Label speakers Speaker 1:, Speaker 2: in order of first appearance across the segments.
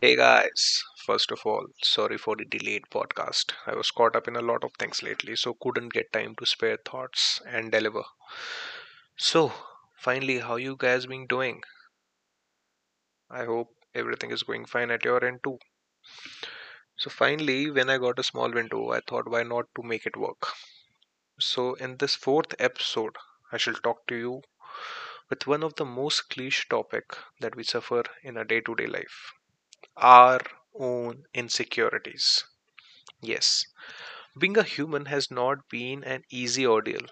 Speaker 1: Hey guys, first of all, sorry for the delayed podcast. I was caught up in a lot of things lately, so couldn't get time to spare thoughts and deliver. So, finally, how you guys been doing? I hope everything is going fine at your end too. So, finally, when I got a small window, I thought why not to make it work. So, in this fourth episode, I shall talk to you with one of the most cliche topic that we suffer in our day-to-day life, our own insecurities. Yes, Being a human has not been an easy ordeal.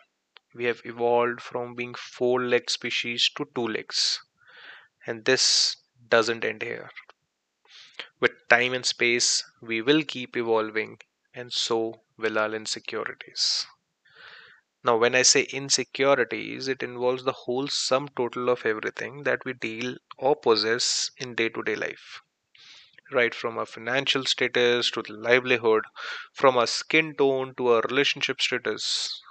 Speaker 1: We have evolved from being four legged species to two legs. And this doesn't end here. With time and space, we will keep evolving, and so will our insecurities. Now, when I say insecurities, it involves the whole sum total of everything that we deal or possess in day to day life. Right from our financial status to the livelihood, from our skin tone to our relationship status,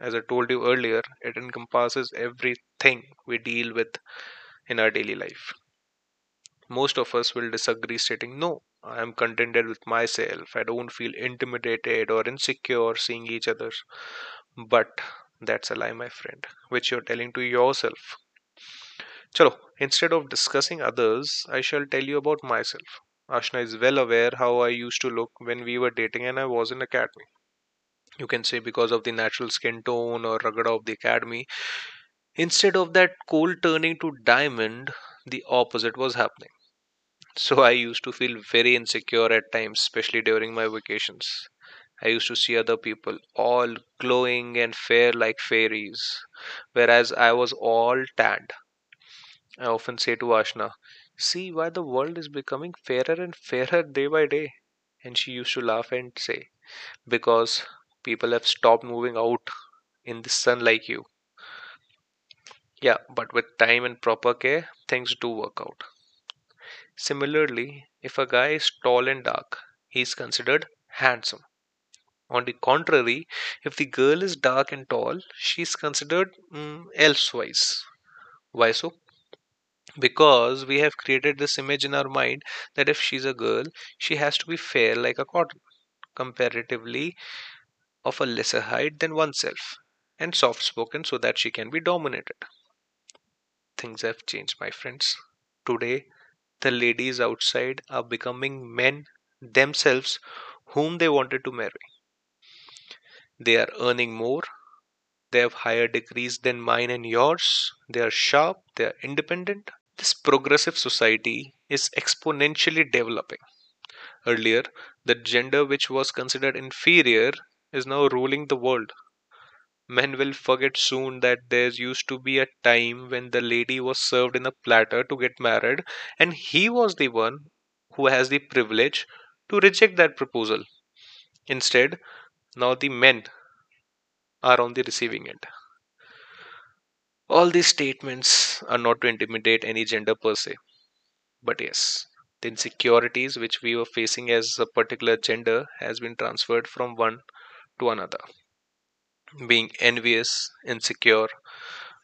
Speaker 1: As I told you earlier, it encompasses everything we deal with in our daily life. Most of us will disagree, stating, No, I am contented with myself. I don't feel intimidated or insecure seeing each other. But that's a lie, my friend, which you're telling to yourself. Chalo, instead of discussing others, I shall tell you about myself. Ashna is well aware how I used to look when we were dating and I was in academy. You can say because of the natural skin tone or rugged of the academy. Instead of that coal turning to diamond the opposite was happening. So i used to feel very insecure at times especially during my vacations. I used to see other people all glowing and fair like fairies whereas i was all tanned. I often say to ashna see why the world is becoming fairer and fairer day by day and she used to laugh and say because people have stopped moving out in the sun like you. Yeah, but with time and proper care, things do work out. Similarly, if a guy is tall and dark, he is considered handsome. On the contrary, if the girl is dark and tall, she is considered mm, elsewise. Why so? Because we have created this image in our mind that if she's a girl, she has to be fair like a cotton, comparatively of a lesser height than oneself, and soft spoken so that she can be dominated. Things have changed, my friends. Today, the ladies outside are becoming men themselves whom they wanted to marry. They are earning more, they have higher degrees than mine and yours, they are sharp, they are independent. This progressive society is exponentially developing. Earlier, the gender which was considered inferior is now ruling the world. Men will forget soon that there used to be a time when the lady was served in a platter to get married, and he was the one who has the privilege to reject that proposal. Instead, now the men are on the receiving end. All these statements are not to intimidate any gender per se, but yes, the insecurities which we were facing as a particular gender has been transferred from one to another. Being envious, insecure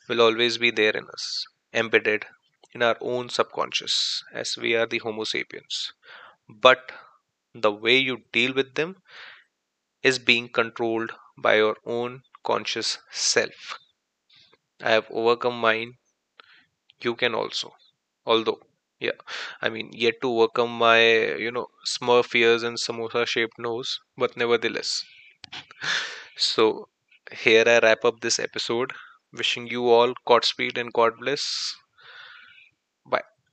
Speaker 1: will always be there in us, embedded in our own subconscious, as we are the Homo sapiens. But the way you deal with them is being controlled by your own conscious self. I have overcome mine, you can also. Although, yeah, I mean, yet to overcome my, you know, smurf ears and samosa shaped nose, but nevertheless. So, here I wrap up this episode. Wishing you all Godspeed and God bless.